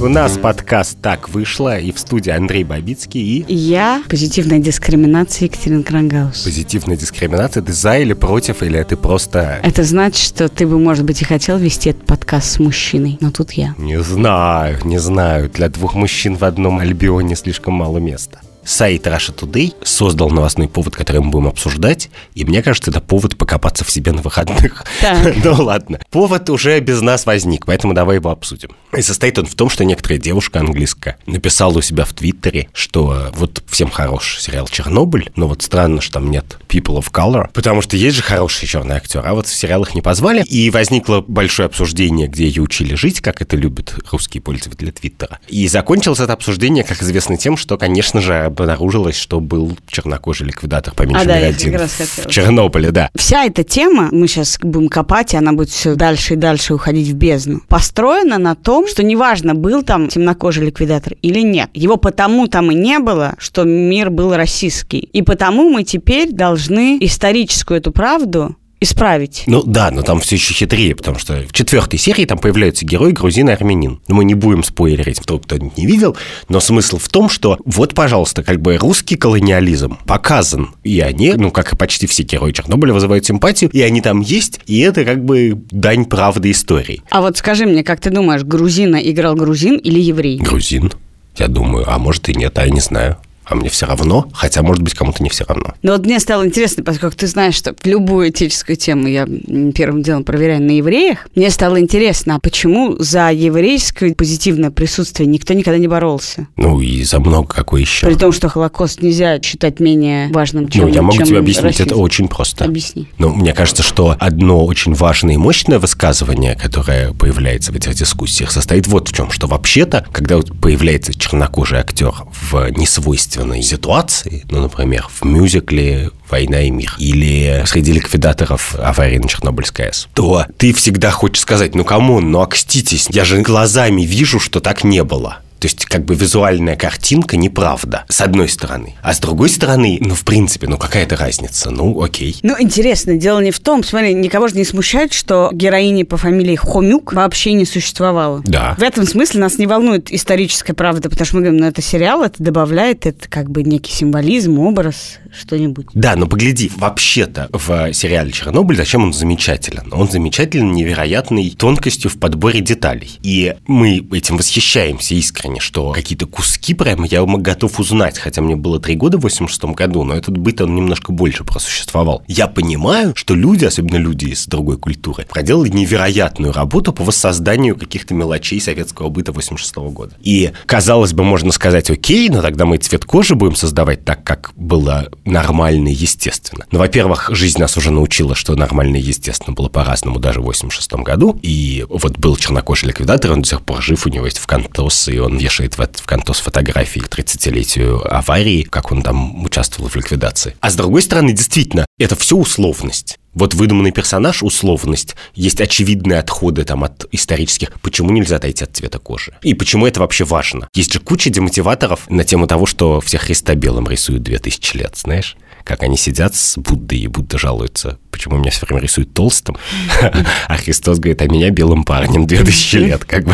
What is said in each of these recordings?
У нас подкаст «Так вышло» и в студии Андрей Бабицкий и... Я позитивная дискриминация Екатерина Крангаус. Позитивная дискриминация? Ты за или против, или ты просто... Это значит, что ты бы, может быть, и хотел вести этот подкаст с мужчиной, но тут я. Не знаю, не знаю. Для двух мужчин в одном альбионе слишком мало места сайт Russia Today создал новостной повод, который мы будем обсуждать, и мне кажется, это повод покопаться в себе на выходных. ну ладно. Повод уже без нас возник, поэтому давай его обсудим. И состоит он в том, что некоторая девушка английская написала у себя в Твиттере, что вот всем хорош сериал «Чернобыль», но вот странно, что там нет People of Color, потому что есть же хорошие черные актеры, а вот в сериалах не позвали. И возникло большое обсуждение, где ее учили жить, как это любят русские пользователи Твиттера. И закончилось это обсуждение, как известно, тем, что, конечно же, обнаружилось, что был чернокожий ликвидатор по меньшей а, мере да, один в Чернобыле, да. Вся эта тема, мы сейчас будем копать, и она будет все дальше и дальше уходить в бездну, построена на том, что неважно, был там темнокожий ликвидатор или нет. Его потому там и не было, что мир был российский. И потому мы теперь должны историческую эту правду исправить. Ну да, но там все еще хитрее, потому что в четвертой серии там появляются герои грузин и армянин. Но мы не будем спойлерить, кто кто не видел, но смысл в том, что вот, пожалуйста, как бы русский колониализм показан, и они, ну как и почти все герои Чернобыля, вызывают симпатию, и они там есть, и это как бы дань правды истории. А вот скажи мне, как ты думаешь, грузина играл грузин или еврей? Грузин. Я думаю, а может и нет, а я не знаю а мне все равно, хотя, может быть, кому-то не все равно. Но вот мне стало интересно, поскольку ты знаешь, что любую этическую тему я первым делом проверяю на евреях, мне стало интересно, а почему за еврейское позитивное присутствие никто никогда не боролся? Ну, и за много какой еще. При том, что Холокост нельзя считать менее важным, чем Ну, я могу тебе объяснить, расизм. это очень просто. Объясни. Ну, мне кажется, что одно очень важное и мощное высказывание, которое появляется в этих дискуссиях, состоит вот в чем, что вообще-то, когда появляется чернокожий актер в несвойственном собственной ситуации, ну, например, в мюзикле «Война и мир» или среди ликвидаторов аварии на Чернобыльской АЭС, то ты всегда хочешь сказать, ну, кому, ну, окститесь, я же глазами вижу, что так не было. То есть, как бы визуальная картинка неправда, с одной стороны. А с другой стороны, ну, в принципе, ну, какая-то разница, ну, окей. Ну, интересно, дело не в том, смотри, никого же не смущает, что героини по фамилии Хомюк вообще не существовало. Да. В этом смысле нас не волнует историческая правда, потому что мы говорим, ну, это сериал, это добавляет, это как бы некий символизм, образ, что-нибудь. Да, но погляди, вообще-то в сериале «Чернобыль» зачем он замечателен? Он замечателен невероятной тонкостью в подборе деталей. И мы этим восхищаемся искренне плане, что какие-то куски прямо я готов узнать, хотя мне было три года в 86 году, но этот быт, он немножко больше просуществовал. Я понимаю, что люди, особенно люди из другой культуры, проделали невероятную работу по воссозданию каких-то мелочей советского быта 86 года. И, казалось бы, можно сказать, окей, но тогда мы цвет кожи будем создавать так, как было нормально и естественно. Но, во-первых, жизнь нас уже научила, что нормально и естественно было по-разному даже в 86 году. И вот был чернокожий ликвидатор, он до сих пор жив, у него есть в Кантос, и он вешает в, в контос фотографии к 30-летию аварии, как он там участвовал в ликвидации. А с другой стороны, действительно, это все условность. Вот выдуманный персонаж – условность. Есть очевидные отходы там от исторических. Почему нельзя отойти от цвета кожи? И почему это вообще важно? Есть же куча демотиваторов на тему того, что все Христа белым рисуют 2000 лет, знаешь? Как они сидят с Буддой, и Будда жалуется, почему меня все время рисуют толстым, а Христос говорит, а меня белым парнем 2000 лет, как бы,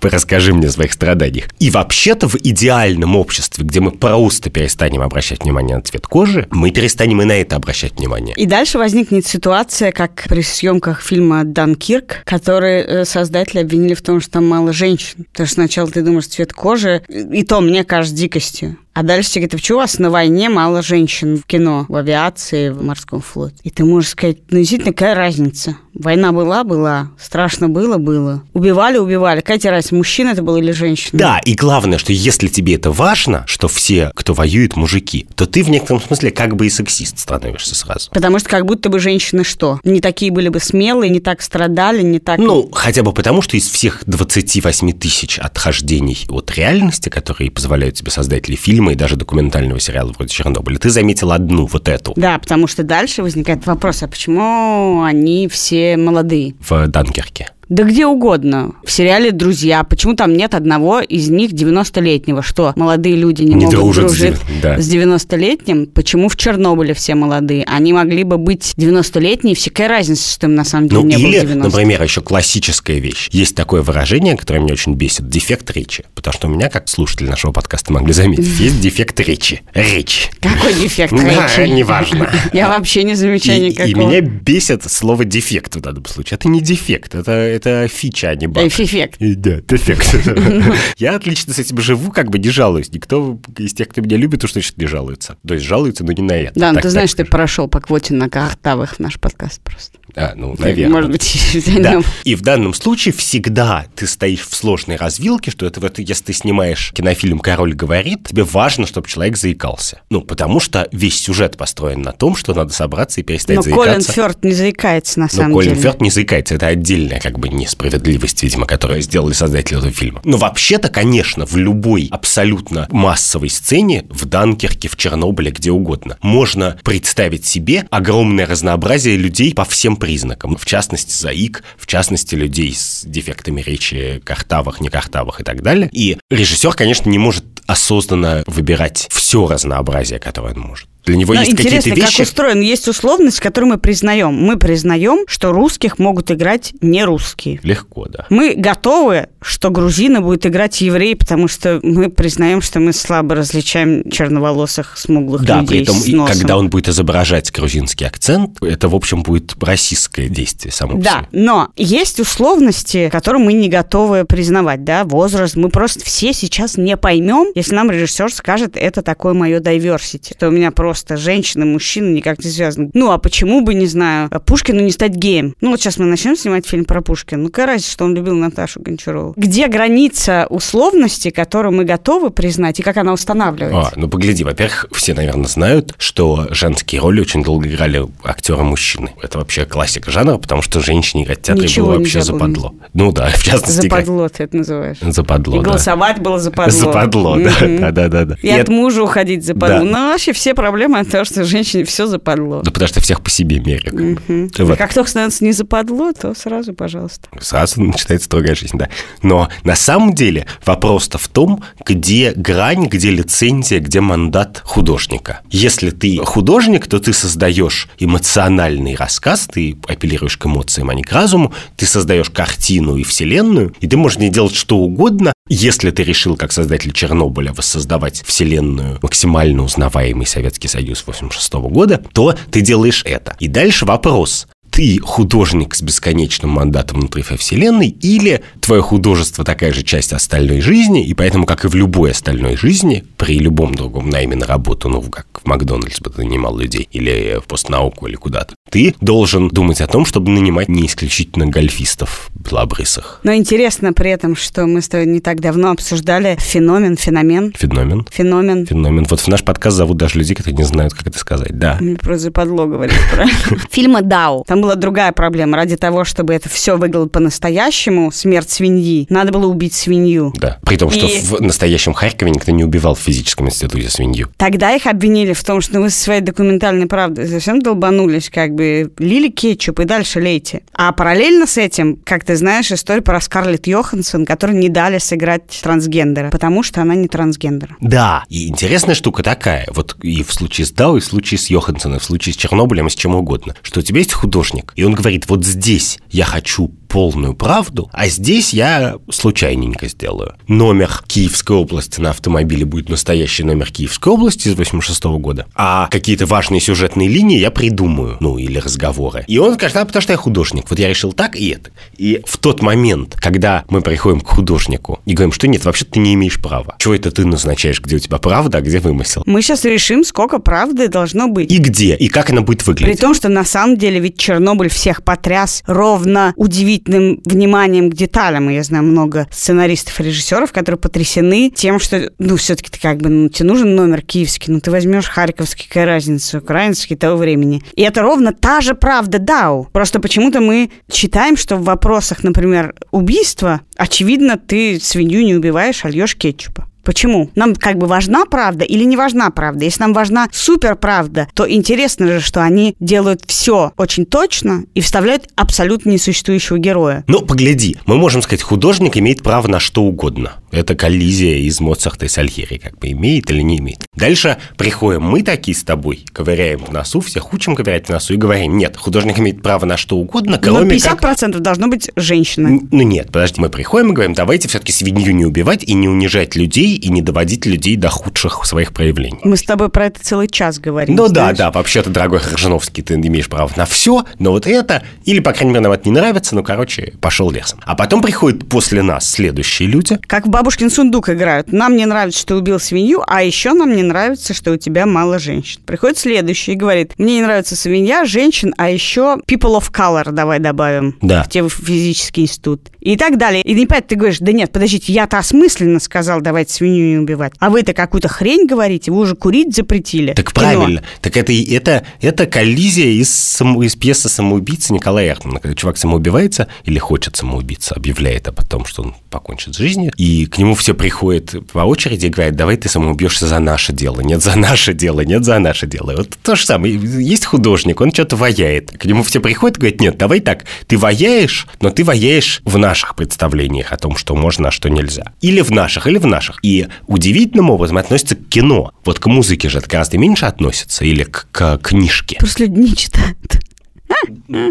расскажи мне о своих страданиях. И вообще-то в идеальном обществе, где мы просто перестанем обращать внимание на цвет кожи, мы перестанем и на это обращать внимание. И дальше возникнет ситуация, как при съемках фильма «Данкирк», который э, создатели обвинили в том, что там мало женщин. Потому что сначала ты думаешь, цвет кожи, и то, мне кажется, дикостью. А дальше тебе говорят, почему у вас на войне мало женщин в кино, в авиации, в морском флоте? И ты можешь сказать, ну, действительно, какая разница? Война была, была, страшно было, было. Убивали, убивали. Какая тебе разница, мужчина это был или женщина? Да, и главное, что если тебе это важно, что все, кто воюет, мужики, то ты в некотором смысле как бы и сексист становишься сразу. Потому что как будто бы женщины что? Не такие были бы смелые, не так страдали, не так... Ну, хотя бы потому, что из всех 28 тысяч отхождений от реальности, которые позволяют тебе создатели фильма и даже документального сериала вроде Чернобыля, ты заметил одну, вот эту. Да, потому что дальше возникает вопрос, а почему они все молодые? В Данкерке. Да где угодно. В сериале «Друзья». Почему там нет одного из них 90-летнего? Что, молодые люди не, Не могут дружат с дружить дев- да. с 90-летним? Почему в Чернобыле все молодые? Они могли бы быть 90-летние, все какая разница, что им на самом деле Ну не было или, 90 например, еще классическая вещь. Есть такое выражение, которое меня очень бесит. Дефект речи. Потому что у меня, как слушатели нашего подкаста могли заметить, есть дефект речи. Речь. Какой дефект речи? неважно. Я вообще не замечаю И, и никакого. меня бесит слово дефект в данном случае. Это не дефект, это, это фича, а не баг. Эффект. И Да, дефект. Я отлично с этим живу, как бы не жалуюсь. Никто из тех, кто меня любит, уж точно не жалуется. То есть жалуется, но не на это. Да, ну Так- ты знаешь, ты прошел по квоте на картавых в наш подкаст просто. А, ну, наверное. Может быть, Да. И в данном случае всегда ты стоишь в сложной развилке, что это вот если ты снимаешь кинофильм «Король говорит», тебе важно, чтобы человек заикался. Ну, потому что весь сюжет построен на том, что надо собраться и перестать Но заикаться. Колин Фёрд не заикается на Но самом Колин деле. Фёрд не заикается. Это отдельная как бы несправедливость, видимо, которую сделали создатели этого фильма. Но вообще-то, конечно, в любой абсолютно массовой сцене, в Данкерке, в Чернобыле, где угодно, можно представить себе огромное разнообразие людей по всем признакам. В частности, заик, в частности, людей с дефектами речи, картавых, не картавых и так далее. И режиссер, конечно, не может осознанно выбирать все разнообразие, которое он может. Для него Но есть какие-то интересно, как вещи... устроен. Есть условность, которую мы признаем. Мы признаем, что русских могут играть не русские. Легко, да. Мы готовы, что грузина будет играть евреи, потому что мы признаем, что мы слабо различаем черноволосых, смуглых Да, людей при этом, с и носом. когда он будет изображать грузинский акцент, это, в общем, будет российское действие само по Да, себе. но есть условности, которые мы не готовы признавать, да, возраст. Мы просто все сейчас не поймем, если нам режиссер скажет, это такое мое diversity, что у меня просто женщины, мужчины никак не связаны. Ну, а почему бы, не знаю, Пушкину не стать геем? Ну, вот сейчас мы начнем снимать фильм про Пушкина. Ну, разница, что он любил Наташу Гончарову? Где граница условности, которую мы готовы признать, и как она устанавливается? А, ну погляди, во-первых, все, наверное, знают, что женские роли очень долго играли актеры мужчины. Это вообще классика жанра, потому что женщине играть в театре Ничего было вообще западло. Ну да, в частности, играть- Западло ты это называешь. западло, И да. голосовать было западло. Западло, да, да, да, да. И И от мужа уходить западло. Да. Ну, вообще все проблемы от того, что женщине все западло. Да потому что всех по себе меряют. Мгм. Вот. Как только становится не западло, то сразу, пожалуйста. Сразу начинается строгая жизнь, да. Но на самом деле вопрос-то в том, где грань, где лицензия, где мандат художника. Если ты художник, то ты создаешь эмоциональный рассказ, ты апеллируешь к эмоциям, а не к разуму, ты создаешь картину и вселенную, и ты можешь не делать что угодно, если ты решил, как создатель Чернобыля, воссоздавать вселенную максимально узнаваемый Советский Союз 86 года, то ты делаешь это. И дальше вопрос, ты художник с бесконечным мандатом внутри вселенной, или твое художество такая же часть остальной жизни, и поэтому, как и в любой остальной жизни, при любом другом найме на работу, ну, как в Макдональдс бы ты нанимал людей, или в постнауку, или куда-то, ты должен думать о том, чтобы нанимать не исключительно гольфистов белобрысых. Но интересно при этом, что мы с тобой не так давно обсуждали феномен, феномен, Феномен. феномен. Феномен. Вот в наш подкаст зовут даже людей, которые не знают, как это сказать. Да. Мне Про западло говорить, правильно? Фильма «Дау». Там была другая проблема. Ради того, чтобы это все выглядело по-настоящему, смерть свиньи, надо было убить свинью. Да. При том, что И- в настоящем Харькове никто не убивал в физическом институте свинью. Тогда их обвинили в том, что вы со своей документальной правдой совсем долбанулись, как бы лили кетчуп и дальше лейте. А параллельно с этим, как ты знаешь, история про Скарлетт Йоханссон, которой не дали сыграть трансгендера, потому что она не трансгендер. Да, и интересная штука такая, вот и в случае с Дау, и в случае с Йоханссоном, и в случае с Чернобылем, и с чем угодно, что у тебя есть художник, и он говорит, вот здесь я хочу полную правду, а здесь я случайненько сделаю. Номер Киевской области на автомобиле будет настоящий номер Киевской области из 86 года, а какие-то важные сюжетные линии я придумаю, ну, или разговоры. И он скажет, а потому что я художник, вот я решил так и это. И в тот момент, когда мы приходим к художнику и говорим, что нет, вообще ты не имеешь права. Чего это ты назначаешь, где у тебя правда, а где вымысел? Мы сейчас решим, сколько правды должно быть. И где, и как она будет При выглядеть. том, что на самом деле ведь Чернобыль всех потряс ровно удивительным вниманием к деталям. И я знаю много сценаристов и режиссеров, которые потрясены тем, что, ну, все-таки ты как бы, ну, тебе нужен номер киевский, ну, ты возьмешь харьковский, какая разница, украинский того времени. И это ровно та же правда Дау. Просто почему-то мы считаем, что в вопросах, например, убийства, очевидно, ты свинью не убиваешь, а льешь кетчупа. Почему? Нам как бы важна правда или не важна правда? Если нам важна супер правда, то интересно же, что они делают все очень точно и вставляют абсолютно несуществующего героя. Ну, погляди, мы можем сказать, художник имеет право на что угодно. Это коллизия из Моцарта и Сальери, как бы имеет или не имеет. Дальше приходим мы такие с тобой, ковыряем в носу, всех учим ковырять в носу и говорим, нет, художник имеет право на что угодно, кроме Но 50% как... должно быть женщина. Ну нет, подожди, мы приходим и говорим, давайте все-таки свинью не убивать и не унижать людей, и не доводить людей до худших своих проявлений. Мы с тобой про это целый час говорим. Ну знаешь? да, да, вообще-то, дорогой Ржановский, ты имеешь право на все, но вот это, или, по крайней мере, нам это не нравится, ну, короче, пошел лесом. А потом приходят после нас следующие люди. Как в бабушкин сундук играют. Нам не нравится, что ты убил свинью, а еще нам не нравится, что у тебя мало женщин. Приходит следующий и говорит, мне не нравится свинья, женщин, а еще people of color давай добавим. Да. В те физический институт. И так далее. И не понятно, ты говоришь, да нет, подождите, я-то осмысленно сказал, давайте свинью не убивать. А вы-то какую-то хрень говорите, вы уже курить запретили. Так правильно. Так это, это, это коллизия из, само, из пьесы «Самоубийца» Николая Эртмана, когда чувак самоубивается или хочет самоубийца, объявляет об том, что он покончит с жизнью, и к нему все приходят по очереди и говорят, давай ты самоубьешься за наше дело, нет за наше дело, нет за наше дело. Вот то же самое. Есть художник, он что-то ваяет. К нему все приходят и говорят, нет, давай так, ты ваяешь, но ты ваяешь в наших представлениях о том, что можно, а что нельзя. Или в наших, или в наших. И удивительным образом относится к кино. Вот к музыке же это гораздо меньше относится, или к, к книжке. Просто люди не читают.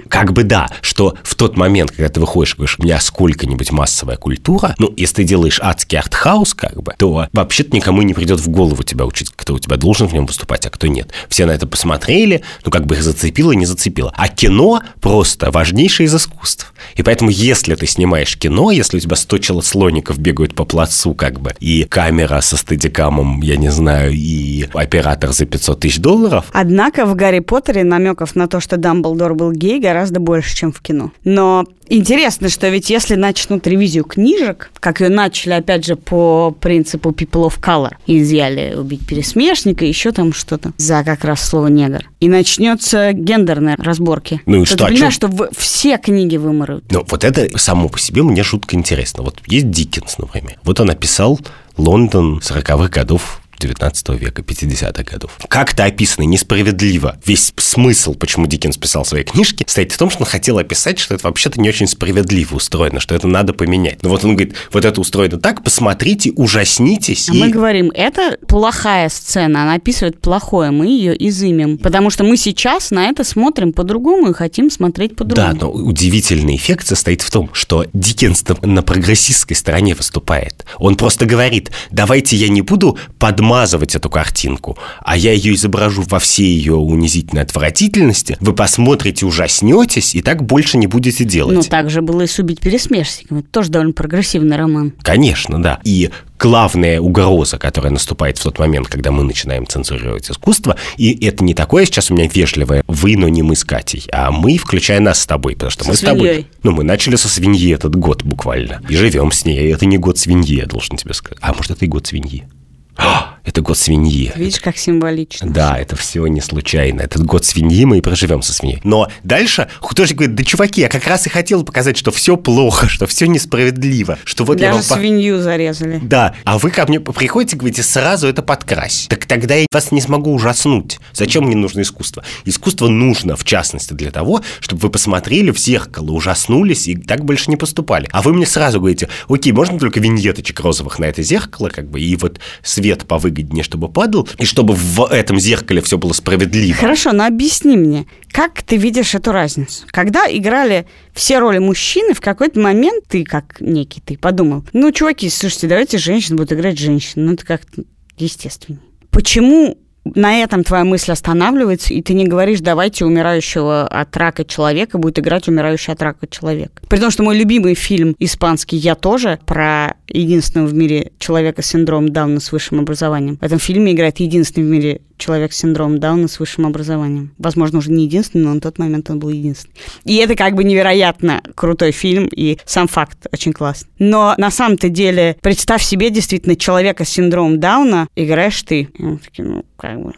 Как бы да, что в тот момент, когда ты выходишь и говоришь, у меня сколько-нибудь массовая культура, ну, если ты делаешь адский артхаус, как бы, то вообще-то никому не придет в голову тебя учить, кто у тебя должен в нем выступать, а кто нет. Все на это посмотрели, ну, как бы их зацепило, не зацепило. А кино просто важнейшее из искусств. И поэтому, если ты снимаешь кино, если у тебя 100 слоников бегают по плацу, как бы, и камера со стадикамом, я не знаю, и оператор за 500 тысяч долларов. Однако в «Гарри Поттере» намеков на то, что Дамблдор был гей, гораздо больше, чем в кино. Но интересно, что ведь если начнут ревизию книжек, как ее начали, опять же, по принципу People of Color, изъяли убить пересмешника, еще там что-то за как раз слово негр, и начнется гендерные разборки. Ну и то что? Ты понимаешь, что все книги вымрут. Ну, вот это само по себе мне жутко интересно. Вот есть Диккенс, например. Вот он описал Лондон 40-х годов 19 века, 50-х годов. Как-то описано несправедливо. Весь смысл, почему Диккенс писал свои книжки, стоит в том, что он хотел описать, что это вообще-то не очень справедливо устроено, что это надо поменять. Но вот он говорит, вот это устроено так, посмотрите, ужаснитесь. А и- мы говорим, это плохая сцена, она описывает плохое, мы ее изымем. Потому что мы сейчас на это смотрим по-другому и хотим смотреть по-другому. Да, но удивительный эффект состоит в том, что Диккенс на- на прогрессистской стороне выступает. Он просто говорит, давайте я не буду подмазывать эту картинку, а я ее изображу во всей ее унизительной отвратительности, вы посмотрите, ужаснетесь, и так больше не будете делать. Ну, так же было и с «Убить пересмешником». Это тоже довольно прогрессивный роман. Конечно, да. И главная угроза, которая наступает в тот момент, когда мы начинаем цензурировать искусство, и это не такое сейчас у меня вежливое «вы, но не мы с Катей», а мы, включая нас с тобой, потому что Со мы с тобой... свиньей. Ну, мы начали со свиньи этот год буквально, и живем с ней, это не год свиньи, я должен тебе сказать. А может, это и год свиньи? Это год свиньи. Видишь, как символично. Да, это все не случайно. Этот год свиньи мы и проживем со свиньей. Но дальше художник говорит, да чуваки, я как раз и хотел показать, что все плохо, что все несправедливо, что вот я Даже вам по- свинью зарезали. да, а вы ко мне приходите и говорите, сразу это подкрась. Так тогда я вас не смогу ужаснуть. Зачем мне нужно искусство? Искусство нужно, в частности, для того, чтобы вы посмотрели в зеркало, ужаснулись и так больше не поступали. А вы мне сразу говорите, окей, можно только виньеточек розовых на это зеркало, как бы, и вот свет повыгоднее, чтобы падал, и чтобы в этом зеркале все было справедливо. Хорошо, но объясни мне, как ты видишь эту разницу? Когда играли все роли мужчины, в какой-то момент ты, как некий ты, подумал, ну, чуваки, слушайте, давайте женщин будут играть женщин. Ну, это как-то естественно. Почему на этом твоя мысль останавливается, и ты не говоришь, давайте умирающего от рака человека будет играть умирающий от рака человек. При том, что мой любимый фильм испанский «Я тоже» про единственного в мире человека с синдромом Дауна с высшим образованием. В этом фильме играет единственный в мире человек с синдромом Дауна с высшим образованием. Возможно, уже не единственный, но на тот момент он был единственный. И это как бы невероятно крутой фильм, и сам факт очень классный. Но на самом-то деле, представь себе действительно человека с синдромом Дауна играешь ты. И мы такие, ну, как бы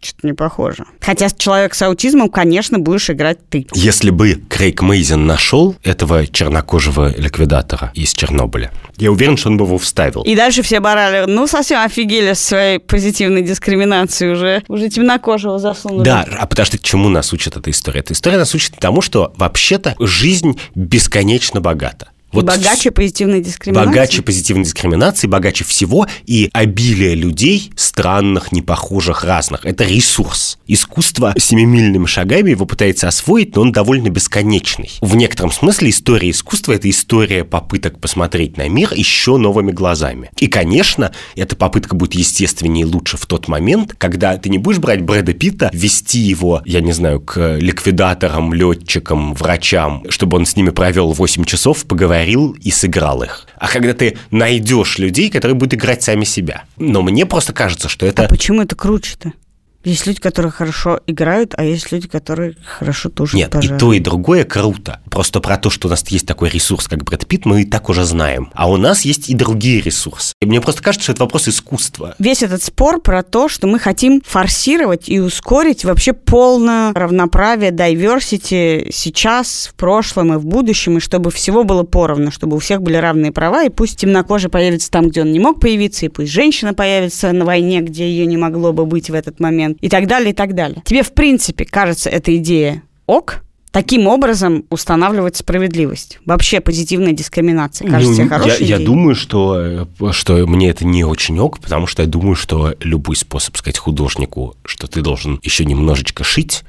что-то не похоже. Хотя человек с аутизмом, конечно, будешь играть ты. Если бы Крейг Мейзен нашел этого чернокожего ликвидатора из Чернобыля, я уверен, что он бы его вставил. И дальше все барали, ну, совсем офигели с своей позитивной дискриминацией уже. Уже темнокожего засунули. Да, а потому что чему нас учит эта история? Эта история нас учит тому, что вообще-то жизнь бесконечно богата. Вот богаче позитивной дискриминации. Богаче позитивной дискриминации, богаче всего и обилие людей странных, непохожих, разных. Это ресурс. Искусство семимильными шагами его пытается освоить, но он довольно бесконечный. В некотором смысле история искусства – это история попыток посмотреть на мир еще новыми глазами. И, конечно, эта попытка будет естественнее и лучше в тот момент, когда ты не будешь брать Брэда Питта, вести его, я не знаю, к ликвидаторам, летчикам, врачам, чтобы он с ними провел 8 часов, поговорил говорил и сыграл их. А когда ты найдешь людей, которые будут играть сами себя. Но мне просто кажется, что это... А почему это круче-то? Есть люди, которые хорошо играют, а есть люди, которые хорошо тоже Нет, пожарят. и то, и другое круто. Просто про то, что у нас есть такой ресурс, как Брэд Питт, мы и так уже знаем. А у нас есть и другие ресурсы. И мне просто кажется, что это вопрос искусства. Весь этот спор про то, что мы хотим форсировать и ускорить вообще полное равноправие, diversity сейчас, в прошлом и в будущем, и чтобы всего было поровну, чтобы у всех были равные права, и пусть темнокожий появится там, где он не мог появиться, и пусть женщина появится на войне, где ее не могло бы быть в этот момент и так далее, и так далее. Тебе, в принципе, кажется эта идея ок, таким образом устанавливать справедливость. Вообще позитивная дискриминация. Кажется, ну, хорошая я, я думаю, что, что мне это не очень ок, потому что я думаю, что любой способ сказать художнику, что ты должен еще немножечко шить,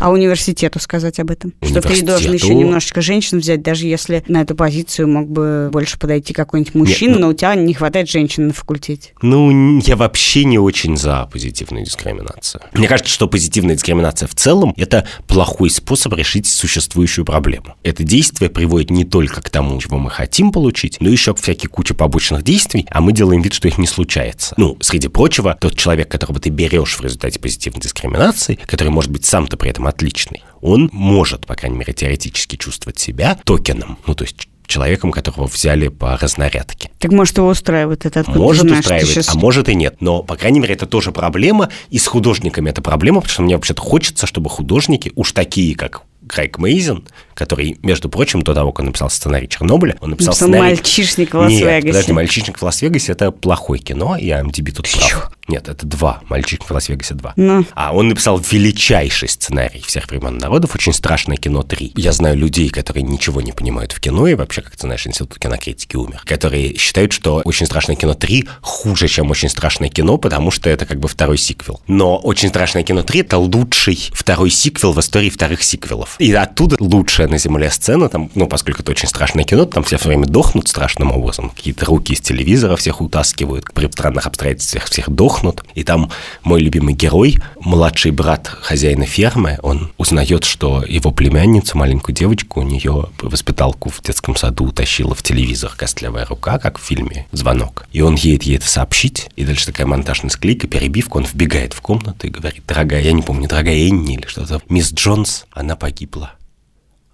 а университету сказать об этом? Что ты должен еще немножечко женщин взять, даже если на эту позицию мог бы больше подойти какой-нибудь мужчина, Нет, ну, но у тебя не хватает женщин на факультете. Ну, я вообще не очень за позитивную дискриминацию. Мне кажется, что позитивная дискриминация в целом – это плохой способ решить существующую проблему. Это действие приводит не только к тому, чего мы хотим получить, но еще к всякой куче побочных действий, а мы делаем вид, что их не случается. Ну, среди прочего, тот человек, которого ты берешь в результате позитивной дискриминации, который, может быть, сам-то при этом отличный, он может, по крайней мере, теоретически чувствовать себя токеном, ну, то есть человеком, которого взяли по разнарядке. Так может его устраивает этот Может знаешь, устраивает, сейчас... а может и нет. Но, по крайней мере, это тоже проблема. И с художниками это проблема, потому что мне вообще-то хочется, чтобы художники, уж такие, как Крайг Мейзен, который, между прочим, до того, как он написал сценарий Чернобыля, он написал, написал сценарий... «Мальчишник в Лас-Вегасе». Нет, подожди, «Мальчишник в Лас-Вегасе» — это плохое кино, и IMDb тут прав. Нет, это два. «Мальчишник в Лас-Вегасе» два. Ну. А он написал величайший сценарий всех времен народов, очень страшное кино 3. Я знаю людей, которые ничего не понимают в кино, и вообще, как ты знаешь, институт кинокритики умер, которые считают, что очень страшное кино 3 хуже, чем очень страшное кино, потому что это как бы второй сиквел. Но очень страшное кино 3 — это лучший второй сиквел в истории вторых сиквелов. И оттуда лучшая на Земле сцена, там, ну, поскольку это очень страшное кино, там все все время дохнут страшным образом. Какие-то руки из телевизора всех утаскивают, при странных обстоятельствах всех дохнут. И там мой любимый герой, младший брат хозяина фермы, он узнает, что его племянницу, маленькую девочку, у нее воспиталку в детском саду утащила в телевизор костлявая рука, как в фильме «Звонок». И он едет ей это сообщить, и дальше такая монтажная склейка, перебивка, он вбегает в комнату и говорит, дорогая, я не помню, дорогая Энни или что-то, мисс Джонс, она погибла.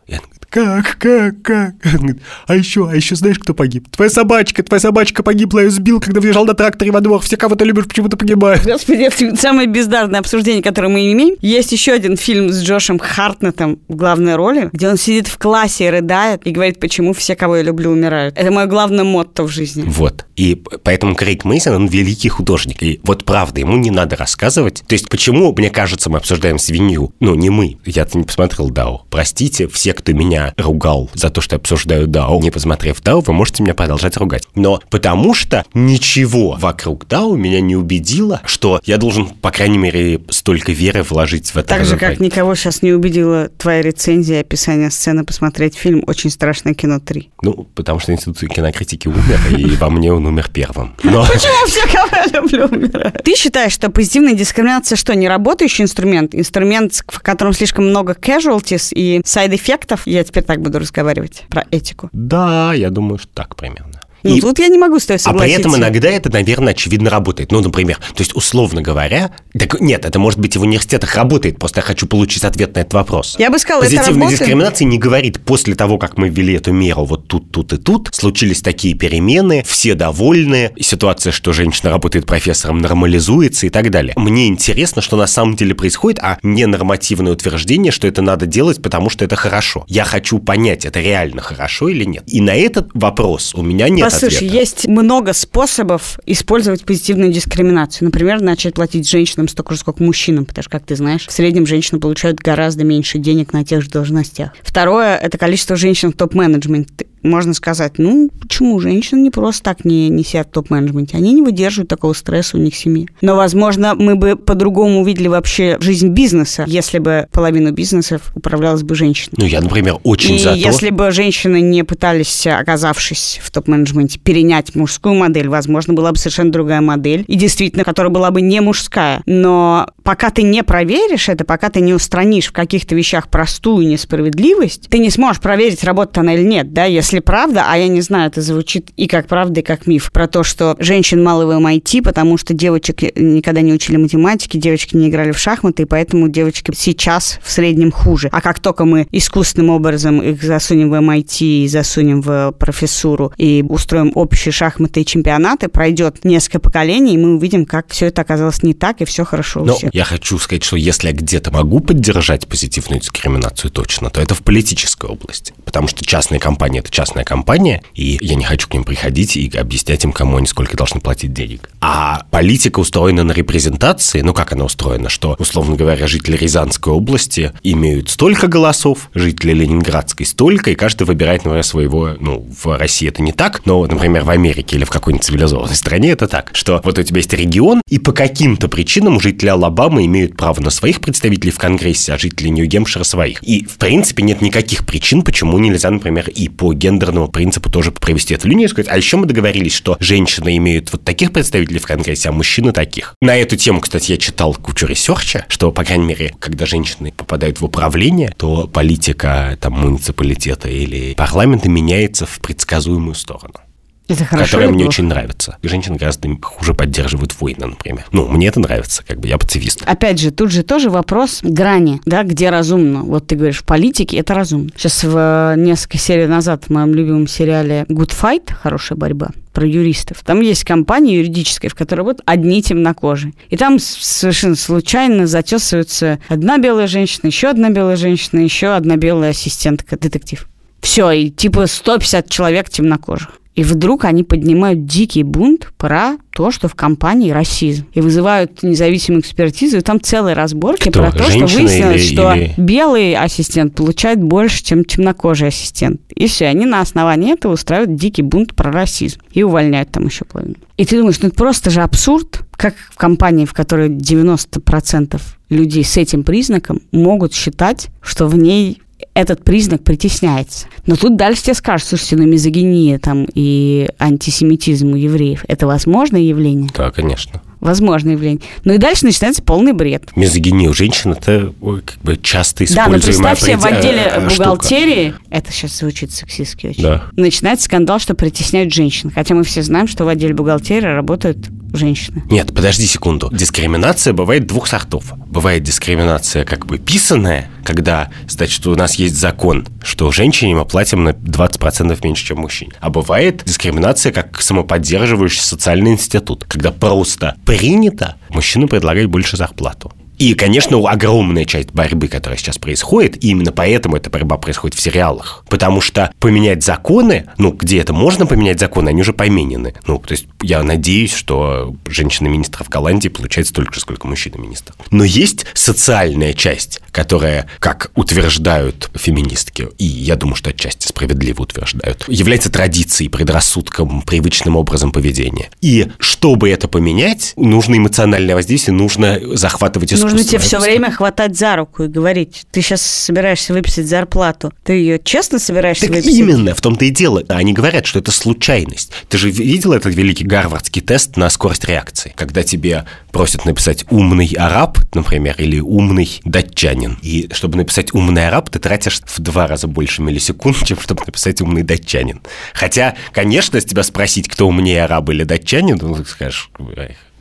И она говорит, как, как, как? Говорит, а еще, а еще знаешь, кто погиб? Твоя собачка, твоя собачка погибла, я сбил, когда въезжал на тракторе во двор. Все, кого ты любишь, почему-то погибают. Господи, это самое бездарное обсуждение, которое мы имеем. Есть еще один фильм с Джошем Хартнетом в главной роли, где он сидит в классе и рыдает и говорит, почему все, кого я люблю, умирают. Это мое главное мотто в жизни. Вот. И поэтому Крейг Мейсон, он великий художник. И вот правда, ему не надо рассказывать. То есть почему, мне кажется, мы обсуждаем свинью? Ну, не мы. Я-то не посмотрел Дао. Простите, все, кто меня ругал за то, что я обсуждаю Дао, не посмотрев Дао, вы можете меня продолжать ругать. Но потому что ничего вокруг Дао меня не убедило, что я должен, по крайней мере, столько веры вложить в это. Так же, как никого сейчас не убедила твоя рецензия описания сцены посмотреть фильм «Очень страшное кино 3». Ну, потому что институт кинокритики умер, и во мне он умер первым. Почему все, кого я люблю, умирают? Ты считаешь, что позитивная дискриминация что, не работающий инструмент? Инструмент, в котором слишком много casualties и сайд-эффектов? Я теперь так буду разговаривать про этику. Да, я думаю, что так примерно. Ну, и... тут я не могу с тобой согласиться. А при этом иногда это, наверное, очевидно работает. Ну, например, то есть, условно говоря, так нет, это может быть и в университетах работает, просто я хочу получить ответ на этот вопрос. Я бы сказала, Позитивная дискриминация не говорит, после того, как мы ввели эту меру вот тут, тут и тут, случились такие перемены, все довольны, ситуация, что женщина работает профессором, нормализуется и так далее. Мне интересно, что на самом деле происходит, а не нормативное утверждение, что это надо делать, потому что это хорошо. Я хочу понять, это реально хорошо или нет. И на этот вопрос у меня нет Ответа. есть много способов использовать позитивную дискриминацию. Например, начать платить женщинам столько же, сколько мужчинам, потому что, как ты знаешь, в среднем женщины получают гораздо меньше денег на тех же должностях. Второе – это количество женщин в топ-менеджменте можно сказать, ну, почему женщины не просто так не, не сидят в топ-менеджменте? Они не выдерживают такого стресса у них семьи. Но, возможно, мы бы по-другому увидели вообще жизнь бизнеса, если бы половину бизнесов управлялась бы женщина. Ну, я, например, очень И за то... если бы женщины не пытались, оказавшись в топ-менеджменте, перенять мужскую модель, возможно, была бы совершенно другая модель, и действительно, которая была бы не мужская. Но пока ты не проверишь это, пока ты не устранишь в каких-то вещах простую несправедливость, ты не сможешь проверить, работает она или нет, да, если правда, а я не знаю, это звучит и как правда, и как миф, про то, что женщин мало в MIT, потому что девочек никогда не учили математики, девочки не играли в шахматы, и поэтому девочки сейчас в среднем хуже. А как только мы искусственным образом их засунем в MIT и засунем в профессуру и устроим общие шахматы и чемпионаты, пройдет несколько поколений, и мы увидим, как все это оказалось не так, и все хорошо у Но всех. я хочу сказать, что если я где-то могу поддержать позитивную дискриминацию точно, то это в политической области. Потому что частные компании – это частная компания, и я не хочу к ним приходить и объяснять им, кому они сколько должны платить денег. А политика устроена на репрезентации, ну как она устроена, что, условно говоря, жители Рязанской области имеют столько голосов, жители Ленинградской столько, и каждый выбирает, например, своего, ну, в России это не так, но, например, в Америке или в какой-нибудь цивилизованной стране это так, что вот у тебя есть регион, и по каким-то причинам жители Алабамы имеют право на своих представителей в Конгрессе, а жители Нью-Гемпшира своих. И, в принципе, нет никаких причин, почему нельзя, например, и по гендерному принципу тоже провести эту линию и сказать, а еще мы договорились, что женщины имеют вот таких представителей в Конгрессе, а мужчины таких. На эту тему, кстати, я читал кучу research а, что, по крайней мере, когда женщины попадают в управление, то политика там муниципалитета или парламента меняется в предсказуемую сторону. Это хорошо которая мне очень нравится. И женщины гораздо хуже поддерживают войны, например. Ну, мне это нравится, как бы я пацифист. Опять же, тут же тоже вопрос грани, да, где разумно. Вот ты говоришь, в политике это разумно. Сейчас в несколько серий назад в моем любимом сериале Good Fight, хорошая борьба, про юристов. Там есть компания юридическая, в которой вот одни темнокожие. И там совершенно случайно затесываются одна белая женщина, еще одна белая женщина, еще одна белая ассистентка, детектив. Все, и типа 150 человек темнокожих. И вдруг они поднимают дикий бунт про то, что в компании расизм. И вызывают независимую экспертизу. И там целые разборки Кто? про то, что Женщина выяснилось, или- что или- белый ассистент получает больше, чем темнокожий ассистент. И все, они на основании этого устраивают дикий бунт про расизм. И увольняют там еще половину. И ты думаешь, ну это просто же абсурд, как в компании, в которой 90% людей с этим признаком могут считать, что в ней этот признак притесняется. Но тут дальше тебе скажут, слушайте, ну мизогиния там и антисемитизм у евреев – это возможное явление? Да, конечно. Возможное явление. Ну и дальше начинается полный бред. Мизогиния у женщин это ой, как бы часто Да, но используемая представь себе, в отделе э, штука. бухгалтерии, это сейчас звучит сексистски очень, Да. начинается скандал, что притесняют женщин. Хотя мы все знаем, что в отделе бухгалтерии работают женщины. Нет, подожди секунду. Дискриминация бывает двух сортов. Бывает дискриминация как бы писанная, когда, значит, у нас есть закон, что женщине мы платим на 20% меньше, чем мужчине. А бывает дискриминация как самоподдерживающий социальный институт, когда просто принято мужчину предлагать больше зарплату. И, конечно, огромная часть борьбы, которая сейчас происходит, и именно поэтому эта борьба происходит в сериалах. Потому что поменять законы, ну, где это можно поменять законы, они уже поменены. Ну, то есть я надеюсь, что женщина-министр в Голландии получает столько же, сколько мужчина-министр. Но есть социальная часть, которая, как утверждают феминистки, и я думаю, что отчасти справедливо утверждают, является традицией, предрассудком, привычным образом поведения. И чтобы это поменять, нужно эмоциональное воздействие, нужно захватывать Ну, нужно тебе все время хватать за руку и говорить, ты сейчас собираешься выписать зарплату. Ты ее честно собираешься так выписать? именно, в том-то и дело. Они говорят, что это случайность. Ты же видел этот великий гарвардский тест на скорость реакции, когда тебе просят написать умный араб, например, или умный датчанин. И чтобы написать умный араб, ты тратишь в два раза больше миллисекунд, чем чтобы написать умный датчанин. Хотя, конечно, с тебя спросить, кто умнее араб или датчанин, ну, ты скажешь,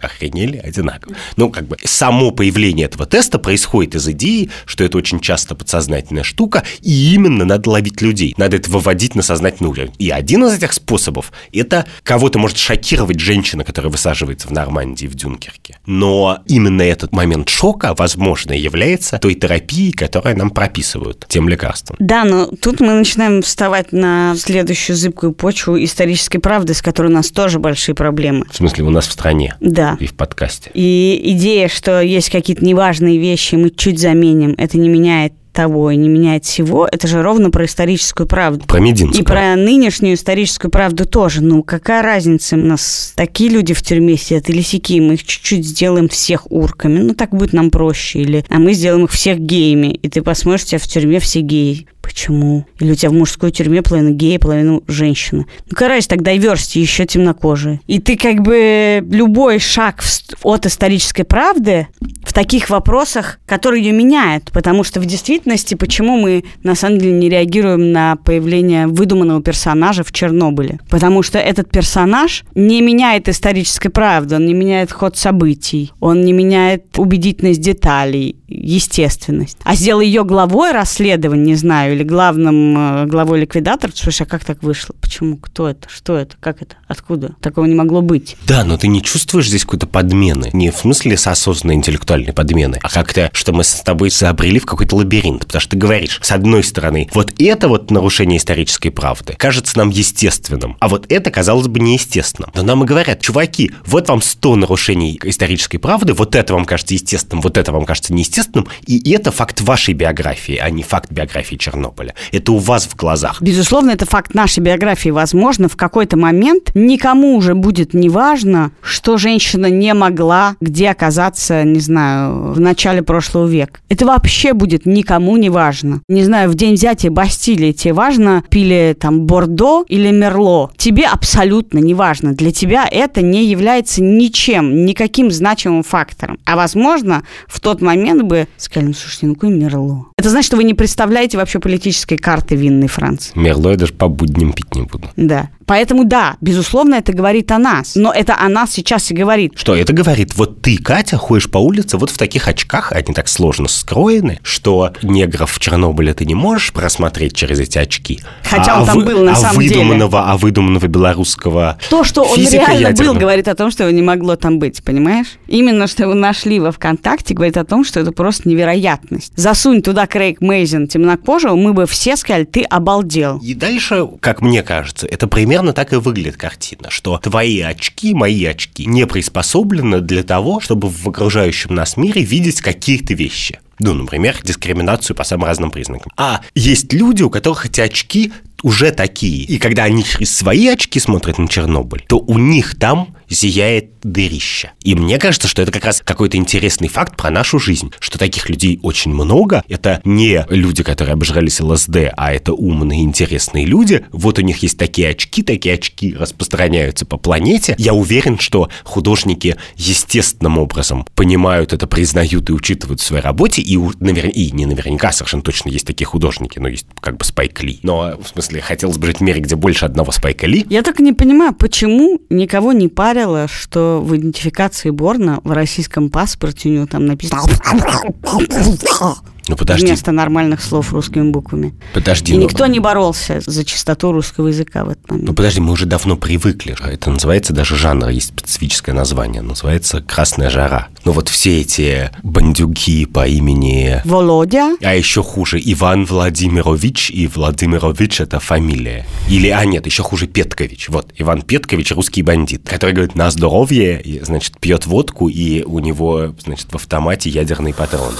охренели одинаково. Ну, как бы само появление этого теста происходит из идеи, что это очень часто подсознательная штука, и именно надо ловить людей, надо это выводить на сознательный уровень. И один из этих способов – это кого-то может шокировать женщина, которая высаживается в Нормандии, в Дюнкерке. Но именно этот момент шока, возможно, является той терапией, которую нам прописывают тем лекарством. Да, но тут мы начинаем вставать на следующую зыбкую почву исторической правды, с которой у нас тоже большие проблемы. В смысле, у нас в стране? Да, и в подкасте. И идея, что есть какие-то неважные вещи, мы чуть заменим, это не меняет того и не меняет всего, это же ровно про историческую правду. Про мединскую. И про нынешнюю историческую правду тоже. Ну, какая разница? У нас такие люди в тюрьме сидят или сики, мы их чуть-чуть сделаем всех урками. Ну, так будет нам проще. Или, а мы сделаем их всех геями. И ты посмотришь, тебя в тюрьме все геи. Почему? Или у тебя в мужской тюрьме половина гея, половина женщины. Ну, короче, тогда diversity еще темнокожие. И ты как бы любой шаг от исторической правды в таких вопросах, которые ее меняют. Потому что в действительности, почему мы на самом деле не реагируем на появление выдуманного персонажа в Чернобыле? Потому что этот персонаж не меняет исторической правды, он не меняет ход событий, он не меняет убедительность деталей, естественность. А сделал ее главой расследования, не знаю, или главным э, главой ликвидатор, слушай, а как так вышло? Почему? Кто это? Что это? Как это? Откуда? Такого не могло быть. Да, но ты не чувствуешь здесь какой-то подмены. Не в смысле осознанной интеллектуальной подмены, а как-то, что мы с тобой забрели в какой-то лабиринт. Потому что ты говоришь, с одной стороны, вот это вот нарушение исторической правды кажется нам естественным, а вот это, казалось бы, неестественным. Но нам и говорят, чуваки, вот вам 100 нарушений исторической правды, вот это вам кажется естественным, вот это вам кажется неестественным, и это факт вашей биографии, а не факт биографии Чернобыля. Это у вас в глазах. Безусловно, это факт нашей биографии. Возможно, в какой-то момент никому уже будет неважно, что женщина не могла где оказаться, не знаю, в начале прошлого века. Это вообще будет никому не важно. Не знаю, в день взятия Бастилии тебе важно, пили там Бордо или Мерло. Тебе абсолютно не важно. Для тебя это не является ничем, никаким значимым фактором. А возможно, в тот момент бы ну слушайте, ну какой Мерло? Это значит, что вы не представляете вообще политической карты винной Франции. Мерло я даже по будням пить не буду. Да. Поэтому да, безусловно, это говорит о нас. Но это о нас сейчас и говорит. Что это говорит? Вот ты, Катя, ходишь по улице вот в таких очках, они так сложно скроены, что негров в Чернобыле ты не можешь просмотреть через эти очки. Хотя а он там вы, был на а самом выдуманного, деле. А выдуманного белорусского То, что он реально ядерного. был, говорит о том, что его не могло там быть, понимаешь? Именно, что его нашли во ВКонтакте, говорит о том, что это просто невероятность. Засунь туда Крейг Мейзен темнокожего, мы бы все сказали, ты обалдел. И дальше, как мне кажется, это пример примерно так и выглядит картина, что твои очки, мои очки не приспособлены для того, чтобы в окружающем нас мире видеть какие-то вещи. Ну, например, дискриминацию по самым разным признакам. А есть люди, у которых эти очки уже такие. И когда они через свои очки смотрят на Чернобыль, то у них там зияет дырище. И мне кажется, что это как раз какой-то интересный факт про нашу жизнь, что таких людей очень много. Это не люди, которые обожрались ЛСД, а это умные, интересные люди. Вот у них есть такие очки, такие очки распространяются по планете. Я уверен, что художники естественным образом понимают это, признают и учитывают в своей работе, и, навер... и не наверняка совершенно точно есть такие художники, но есть как бы Спайк Ли. Но, в смысле, хотелось бы жить в мире, где больше одного Спайка Ли. Я так не понимаю, почему никого не парило, что в идентификации Борна в российском паспорте у него там написано ну, подожди. Вместо нормальных слов русскими буквами. Подожди. И ну... никто не боролся за чистоту русского языка в этот момент. Ну, подожди, мы уже давно привыкли. Это называется даже жанр, есть специфическое название. Называется «Красная жара». Но вот все эти бандюги по имени... Володя. А еще хуже, Иван Владимирович, и Владимирович – это фамилия. Или, а нет, еще хуже Петкович. Вот, Иван Петкович – русский бандит, который говорит «на здоровье», и, значит, пьет водку, и у него, значит, в автомате ядерный патрон.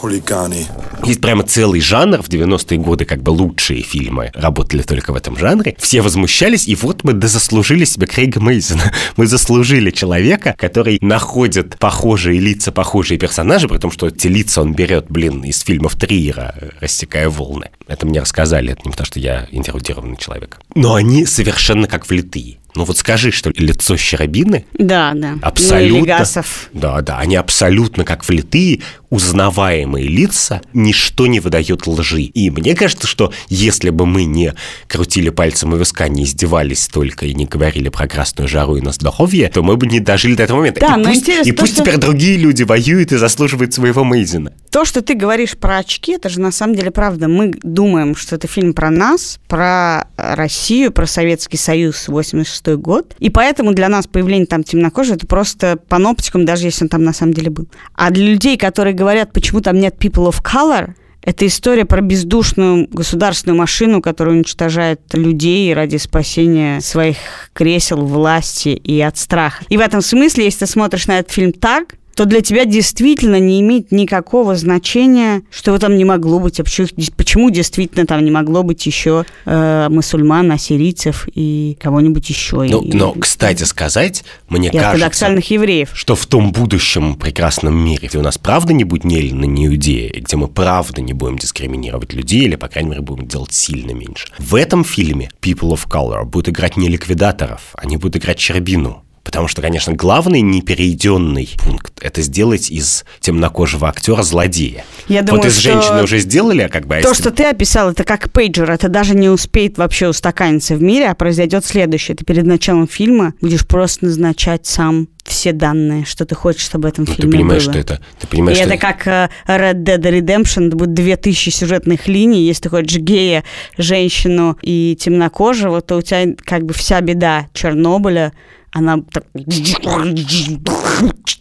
Хулиганы. Есть прямо целый жанр в 90-е годы, как бы лучшие фильмы работали только в этом жанре. Все возмущались, и вот мы дозаслужили себе Крейга Мейзена. Мы заслужили человека, который находит похожие лица, похожие персонажи, при том, что эти лица он берет, блин, из фильмов Триера, рассекая волны. Это мне рассказали, это не потому, что я эрудированный человек. Но они совершенно как влитые. Ну вот скажи, что лицо Щербины Да, да. абсолютно... Ну, Гасов. Да, да, они абсолютно как влитые, узнаваемые лица, ничто не выдает лжи. И мне кажется, что если бы мы не крутили пальцем у виска, не издевались только и не говорили про красную жару и на здоровье, то мы бы не дожили до этого момента. Да, и но пусть, и то, пусть что- теперь другие люди воюют и заслуживают своего Мейзена. То, что ты говоришь про очки, это же на самом деле правда. Мы думаем, что это фильм про нас, про э, Россию, про Советский Союз 86 год. И поэтому для нас появление там темнокожего это просто паноптикум, даже если он там на самом деле был. А для людей, которые говорят, почему там нет people of color, это история про бездушную государственную машину, которая уничтожает людей ради спасения своих кресел, власти и от страха. И в этом смысле, если ты смотришь на этот фильм так, то для тебя действительно не имеет никакого значения, что там не могло быть. А почему, почему действительно там не могло быть еще э, мусульман, ассирийцев и кого-нибудь еще. Ну, и, но, кстати сказать, мне и кажется, евреев. что в том будущем прекрасном мире, где у нас правда не будет ни Эллина, ни Иудея, где мы правда не будем дискриминировать людей, или, по крайней мере, будем делать сильно меньше. В этом фильме People of Color будут играть не ликвидаторов, они будут играть Щербину. Потому что, конечно, главный неперейденный пункт – это сделать из темнокожего актера злодея. Я вот думаю, из что женщины уже сделали, а как бы... а То, если- что ты описал, это как пейджер, это даже не успеет вообще устаканиться в мире, а произойдет следующее. Ты перед началом фильма будешь просто назначать сам все данные, что ты хочешь, чтобы в этом Ну, ты фильме понимаешь, было. что это... Ты понимаешь, И что это как э, Red Dead Redemption, это будет 2000 сюжетных линий. Если ты хочешь гея, женщину и темнокожего, то у тебя как бы вся беда Чернобыля, она так...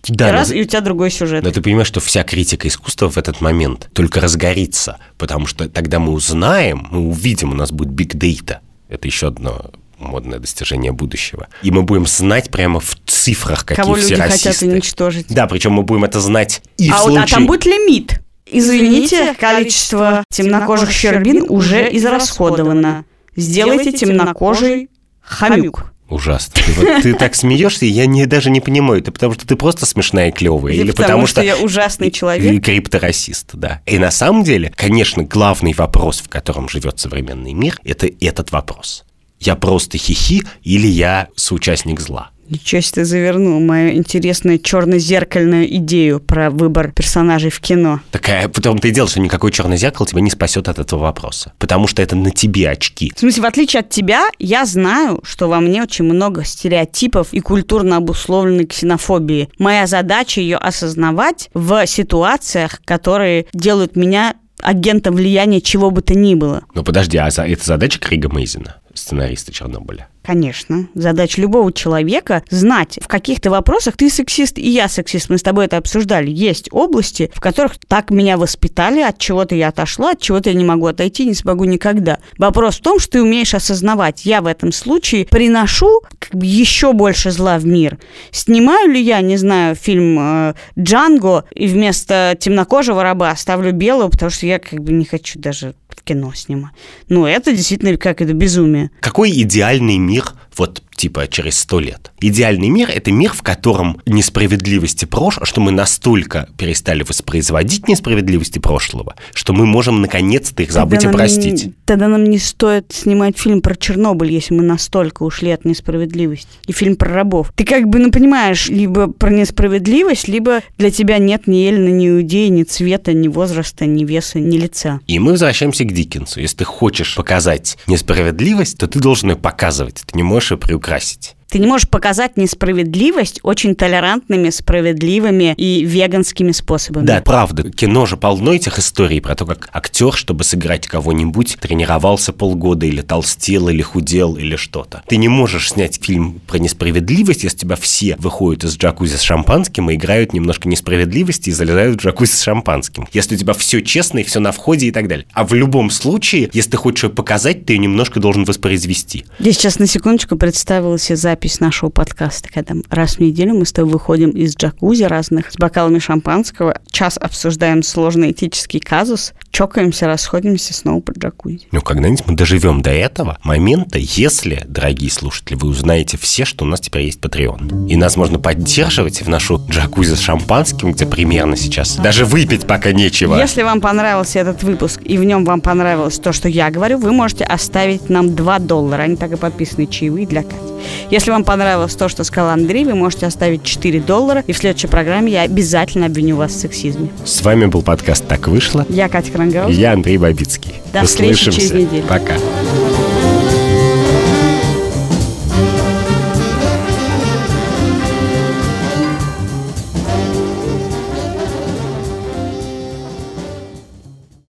Да, и раз, но- и у тебя другой сюжет. Но ты понимаешь, что вся критика искусства в этот момент только разгорится, потому что тогда мы узнаем, мы увидим, у нас будет data. Это еще одно модное достижение будущего. И мы будем знать прямо в цифрах, какие Кого все люди расисты. хотят уничтожить. Да, причем мы будем это знать и а, в вот- а случае... там будет лимит. Извините, количество темнокожих щербин уже израсходовано. Сделайте темнокожий хомюк. Ужасно. Ты, вот, ты так смеешься, и я не, даже не понимаю, это потому что ты просто смешная и клевая, или, потому, что, я ужасный И человек. крипторасист, да. И на самом деле, конечно, главный вопрос, в котором живет современный мир, это этот вопрос. Я просто хихи или я соучастник зла? Ничего себе ты завернул мою интересную черно-зеркальную идею про выбор персонажей в кино. Такая, потом ты и дело, что никакой черное зеркало тебя не спасет от этого вопроса. Потому что это на тебе очки. В смысле, в отличие от тебя, я знаю, что во мне очень много стереотипов и культурно обусловленной ксенофобии. Моя задача ее осознавать в ситуациях, которые делают меня агентом влияния чего бы то ни было. Но подожди, а это задача Крига Мейзена, сценариста Чернобыля? Конечно. Задача любого человека знать, в каких-то вопросах ты сексист и я сексист. Мы с тобой это обсуждали. Есть области, в которых так меня воспитали, от чего-то я отошла, от чего-то я не могу отойти, не смогу никогда. Вопрос в том, что ты умеешь осознавать. Я в этом случае приношу еще больше зла в мир. Снимаю ли я, не знаю, фильм э, «Джанго» и вместо темнокожего раба ставлю белого, потому что я как бы не хочу даже кино снимать. Ну, это действительно как это безумие. Какой идеальный мир вот типа через сто лет? Идеальный мир – это мир, в котором несправедливости прошлого, что мы настолько перестали воспроизводить несправедливости прошлого, что мы можем наконец-то их забыть и простить. Тогда нам не стоит снимать фильм про Чернобыль, если мы настолько ушли от несправедливости. И фильм про рабов. Ты как бы, ну, понимаешь, либо про несправедливость, либо для тебя нет ни Эллина, ни Иудеи, ни цвета, ни возраста, ни веса, ни лица. И мы возвращаемся к Диккенсу. Если ты хочешь показать несправедливость, то ты должен ее показывать. Ты не можешь ее приукрасить. Ты не можешь показать несправедливость очень толерантными, справедливыми и веганскими способами. Да, правда. Кино же полно этих историй про то, как актер, чтобы сыграть кого-нибудь, тренировался полгода или толстел, или худел, или что-то. Ты не можешь снять фильм про несправедливость, если тебя все выходят из джакузи с шампанским и играют немножко несправедливости и залезают в джакузи с шампанским. Если у тебя все честно и все на входе и так далее. А в любом случае, если ты хочешь ее показать, ты ее немножко должен воспроизвести. Я сейчас на секундочку представила себе запись запись нашего подкаста, когда раз в неделю мы с тобой выходим из джакузи разных с бокалами шампанского, час обсуждаем сложный этический казус, чокаемся, расходимся снова под джакузи. Ну, когда-нибудь мы доживем до этого момента, если, дорогие слушатели, вы узнаете все, что у нас теперь есть Patreon. И нас можно поддерживать в нашу джакузи с шампанским, где примерно сейчас даже выпить пока нечего. Если вам понравился этот выпуск, и в нем вам понравилось то, что я говорю, вы можете оставить нам 2 доллара. Они так и подписаны чаевые для Кати. Если вам понравилось то, что сказал Андрей, вы можете оставить 4 доллара, и в следующей программе я обязательно обвиню вас в сексизме. С вами был подкаст «Так вышло». Я Катя Крангаус. И я Андрей Бабицкий. До встречи через неделю. Пока.